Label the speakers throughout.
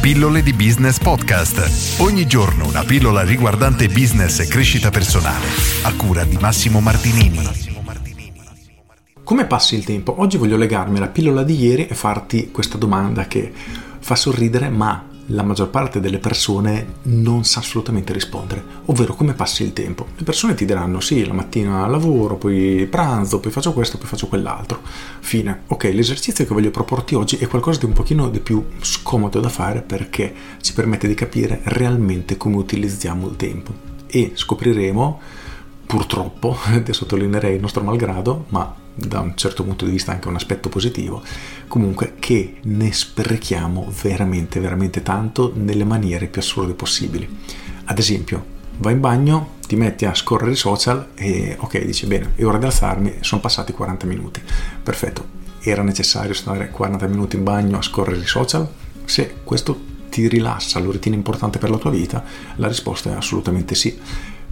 Speaker 1: Pillole di Business Podcast. Ogni giorno una pillola riguardante business e crescita personale. A cura di Massimo Martinini.
Speaker 2: Come passi il tempo? Oggi voglio legarmi alla pillola di ieri e farti questa domanda che fa sorridere, ma la maggior parte delle persone non sa assolutamente rispondere, ovvero come passi il tempo. Le persone ti diranno sì, la mattina lavoro, poi pranzo, poi faccio questo, poi faccio quell'altro. Fine. Ok, l'esercizio che voglio proporti oggi è qualcosa di un pochino di più scomodo da fare perché ci permette di capire realmente come utilizziamo il tempo e scopriremo purtroppo, sottolineerei il nostro malgrado, ma da un certo punto di vista anche un aspetto positivo, comunque che ne sprechiamo veramente, veramente tanto nelle maniere più assurde possibili. Ad esempio, vai in bagno, ti metti a scorrere i social e ok, dici bene, è ora di alzarmi, sono passati 40 minuti. Perfetto, era necessario stare 40 minuti in bagno a scorrere i social? Se questo ti rilassa, lo ritieni importante per la tua vita, la risposta è assolutamente sì.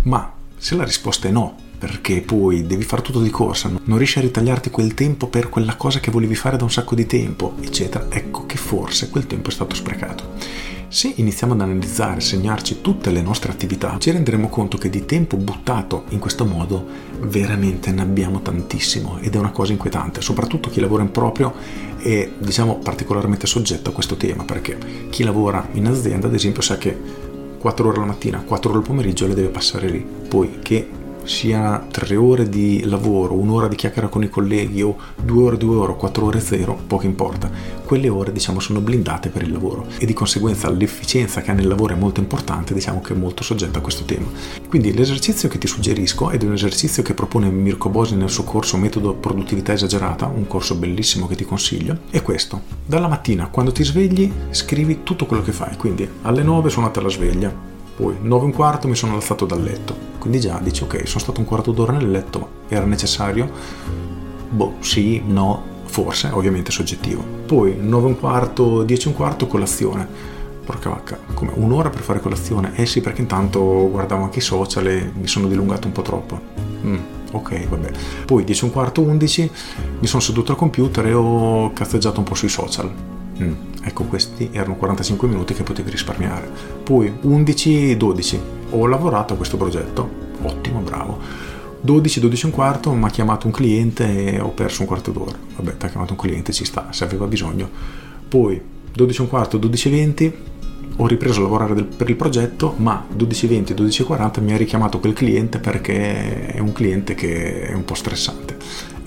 Speaker 2: Ma se la risposta è no, perché poi devi fare tutto di corsa, non riesci a ritagliarti quel tempo per quella cosa che volevi fare da un sacco di tempo, eccetera, ecco che forse quel tempo è stato sprecato. Se iniziamo ad analizzare, segnarci tutte le nostre attività, ci renderemo conto che di tempo buttato in questo modo veramente ne abbiamo tantissimo ed è una cosa inquietante, soprattutto chi lavora in proprio è diciamo particolarmente soggetto a questo tema, perché chi lavora in azienda ad esempio sa che 4 ore la mattina, 4 ore al pomeriggio le deve passare lì, poi che sia tre ore di lavoro, un'ora di chiacchiera con i colleghi o due ore, due ore, quattro ore zero, poco importa. Quelle ore diciamo sono blindate per il lavoro e di conseguenza l'efficienza che ha nel lavoro è molto importante, diciamo che è molto soggetta a questo tema. Quindi l'esercizio che ti suggerisco ed è un esercizio che propone Mirko Bosi nel suo corso Metodo Produttività Esagerata, un corso bellissimo che ti consiglio, è questo. Dalla mattina quando ti svegli scrivi tutto quello che fai, quindi alle 9 suonate la sveglia, poi 9 e un quarto mi sono alzato dal letto, quindi già dici ok, sono stato un quarto d'ora nel letto, era necessario? Boh, sì, no, forse, ovviamente soggettivo. Poi 9 e un quarto, 10 e un quarto, colazione. Porca vacca, come un'ora per fare colazione? Eh sì, perché intanto guardavo anche i social e mi sono dilungato un po' troppo. Mm, ok, vabbè. Poi 10 e un quarto, 11, mi sono seduto al computer e ho cazzeggiato un po' sui social. Mm, ecco, questi erano 45 minuti che potevi risparmiare. Poi 11, 12, ho lavorato a questo progetto, ottimo, bravo. 12, 12 e un quarto mi ha chiamato un cliente e ho perso un quarto d'ora. Vabbè, ti ha chiamato un cliente, ci sta, se aveva bisogno. Poi 12 e un quarto, 12 e 20 ho ripreso a lavorare del, per il progetto, ma 12.20, 12.40 mi ha richiamato quel cliente perché è un cliente che è un po' stressante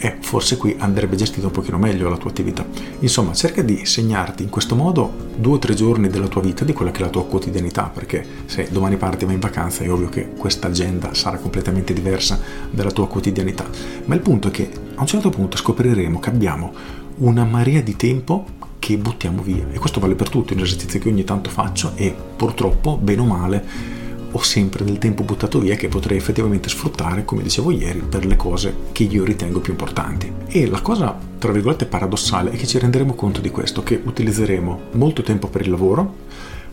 Speaker 2: e forse qui andrebbe gestita un pochino meglio la tua attività. Insomma, cerca di segnarti in questo modo due o tre giorni della tua vita, di quella che è la tua quotidianità, perché se domani parti vai in vacanza è ovvio che questa agenda sarà completamente diversa dalla tua quotidianità. Ma il punto è che a un certo punto scopriremo che abbiamo una marea di tempo che buttiamo via. E questo vale per tutti, è un esercizio che ogni tanto faccio e purtroppo, bene o male, ho sempre del tempo buttato via che potrei effettivamente sfruttare, come dicevo ieri, per le cose che io ritengo più importanti. E la cosa, tra virgolette, paradossale è che ci renderemo conto di questo, che utilizzeremo molto tempo per il lavoro,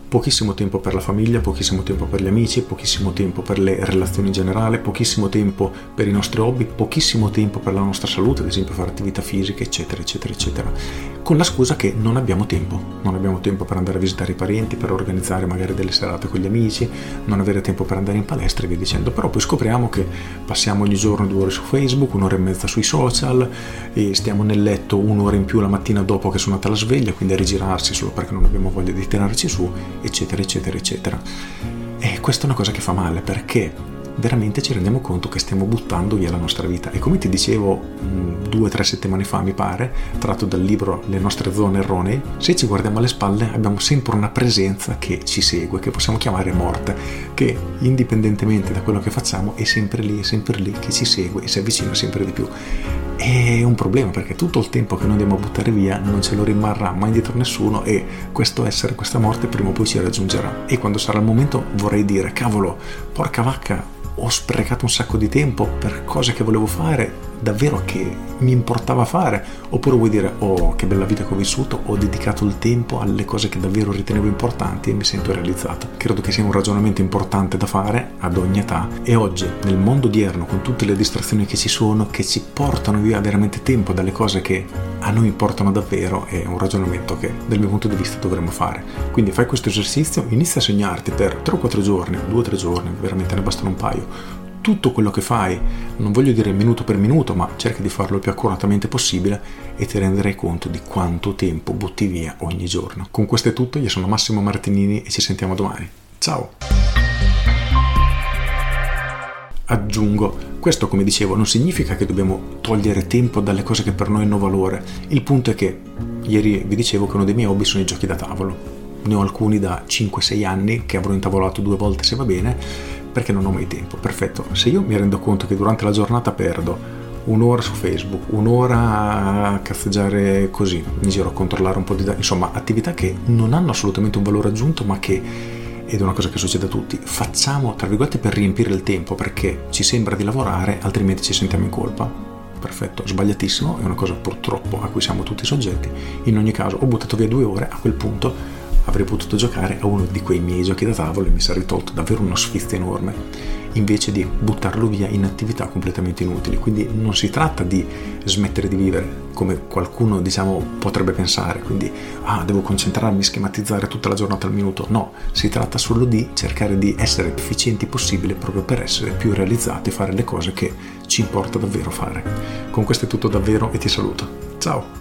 Speaker 2: pochissimo tempo per la famiglia, pochissimo tempo per gli amici, pochissimo tempo per le relazioni in generale, pochissimo tempo per i nostri hobby, pochissimo tempo per la nostra salute, ad esempio fare attività fisica, eccetera, eccetera, eccetera, con la scusa che non abbiamo tempo, non abbiamo tempo per andare a visitare i parenti, per organizzare magari delle serate con gli amici, non avere tempo per andare in palestra e via dicendo, però poi scopriamo che passiamo ogni giorno due ore su Facebook, un'ora e mezza sui social e stiamo nel letto un'ora in più la mattina dopo che è suonata la sveglia, quindi a rigirarsi solo perché non abbiamo voglia di tirarci su eccetera, eccetera, eccetera. E questa è una cosa che fa male perché veramente ci rendiamo conto che stiamo buttando via la nostra vita. E come ti dicevo mm, due o tre settimane fa, mi pare, tratto dal libro Le nostre zone erronee, se ci guardiamo alle spalle abbiamo sempre una presenza che ci segue, che possiamo chiamare morte, che indipendentemente da quello che facciamo è sempre lì, è sempre lì, che ci segue e si avvicina sempre di più. È un problema perché tutto il tempo che noi andiamo a buttare via non ce lo rimarrà mai dietro nessuno e questo essere, questa morte prima o poi ci raggiungerà. E quando sarà il momento vorrei dire, cavolo, porca vacca, ho sprecato un sacco di tempo per cose che volevo fare davvero che mi importava fare, oppure vuoi dire oh che bella vita che ho vissuto, ho dedicato il tempo alle cose che davvero ritenevo importanti e mi sento realizzato. Credo che sia un ragionamento importante da fare ad ogni età e oggi nel mondo odierno con tutte le distrazioni che ci sono, che ci portano via veramente tempo dalle cose che a noi importano davvero, è un ragionamento che dal mio punto di vista dovremmo fare. Quindi fai questo esercizio, inizia a segnarti per 3 o 4 giorni, 2 o 3 giorni, veramente ne bastano un paio tutto quello che fai, non voglio dire minuto per minuto, ma cerca di farlo il più accuratamente possibile e ti renderai conto di quanto tempo butti via ogni giorno. Con questo è tutto, io sono Massimo Martinini e ci sentiamo domani. Ciao! Aggiungo, questo come dicevo non significa che dobbiamo togliere tempo dalle cose che per noi hanno valore, il punto è che ieri vi dicevo che uno dei miei hobby sono i giochi da tavolo, ne ho alcuni da 5-6 anni che avrò intavolato due volte se va bene perché non ho mai tempo. Perfetto, se io mi rendo conto che durante la giornata perdo un'ora su Facebook, un'ora a cazzeggiare così, in giro a controllare un po' di dati, insomma attività che non hanno assolutamente un valore aggiunto ma che, ed è una cosa che succede a tutti, facciamo tra virgolette per riempire il tempo perché ci sembra di lavorare altrimenti ci sentiamo in colpa. Perfetto, sbagliatissimo, è una cosa purtroppo a cui siamo tutti soggetti. In ogni caso ho buttato via due ore, a quel punto avrei potuto giocare a uno di quei miei giochi da tavolo e mi sarei tolto davvero uno sfizio enorme invece di buttarlo via in attività completamente inutili. Quindi non si tratta di smettere di vivere come qualcuno diciamo potrebbe pensare, quindi ah, devo concentrarmi, schematizzare tutta la giornata al minuto. No, si tratta solo di cercare di essere più efficienti possibile proprio per essere più realizzati e fare le cose che ci importa davvero fare. Con questo è tutto davvero e ti saluto. Ciao!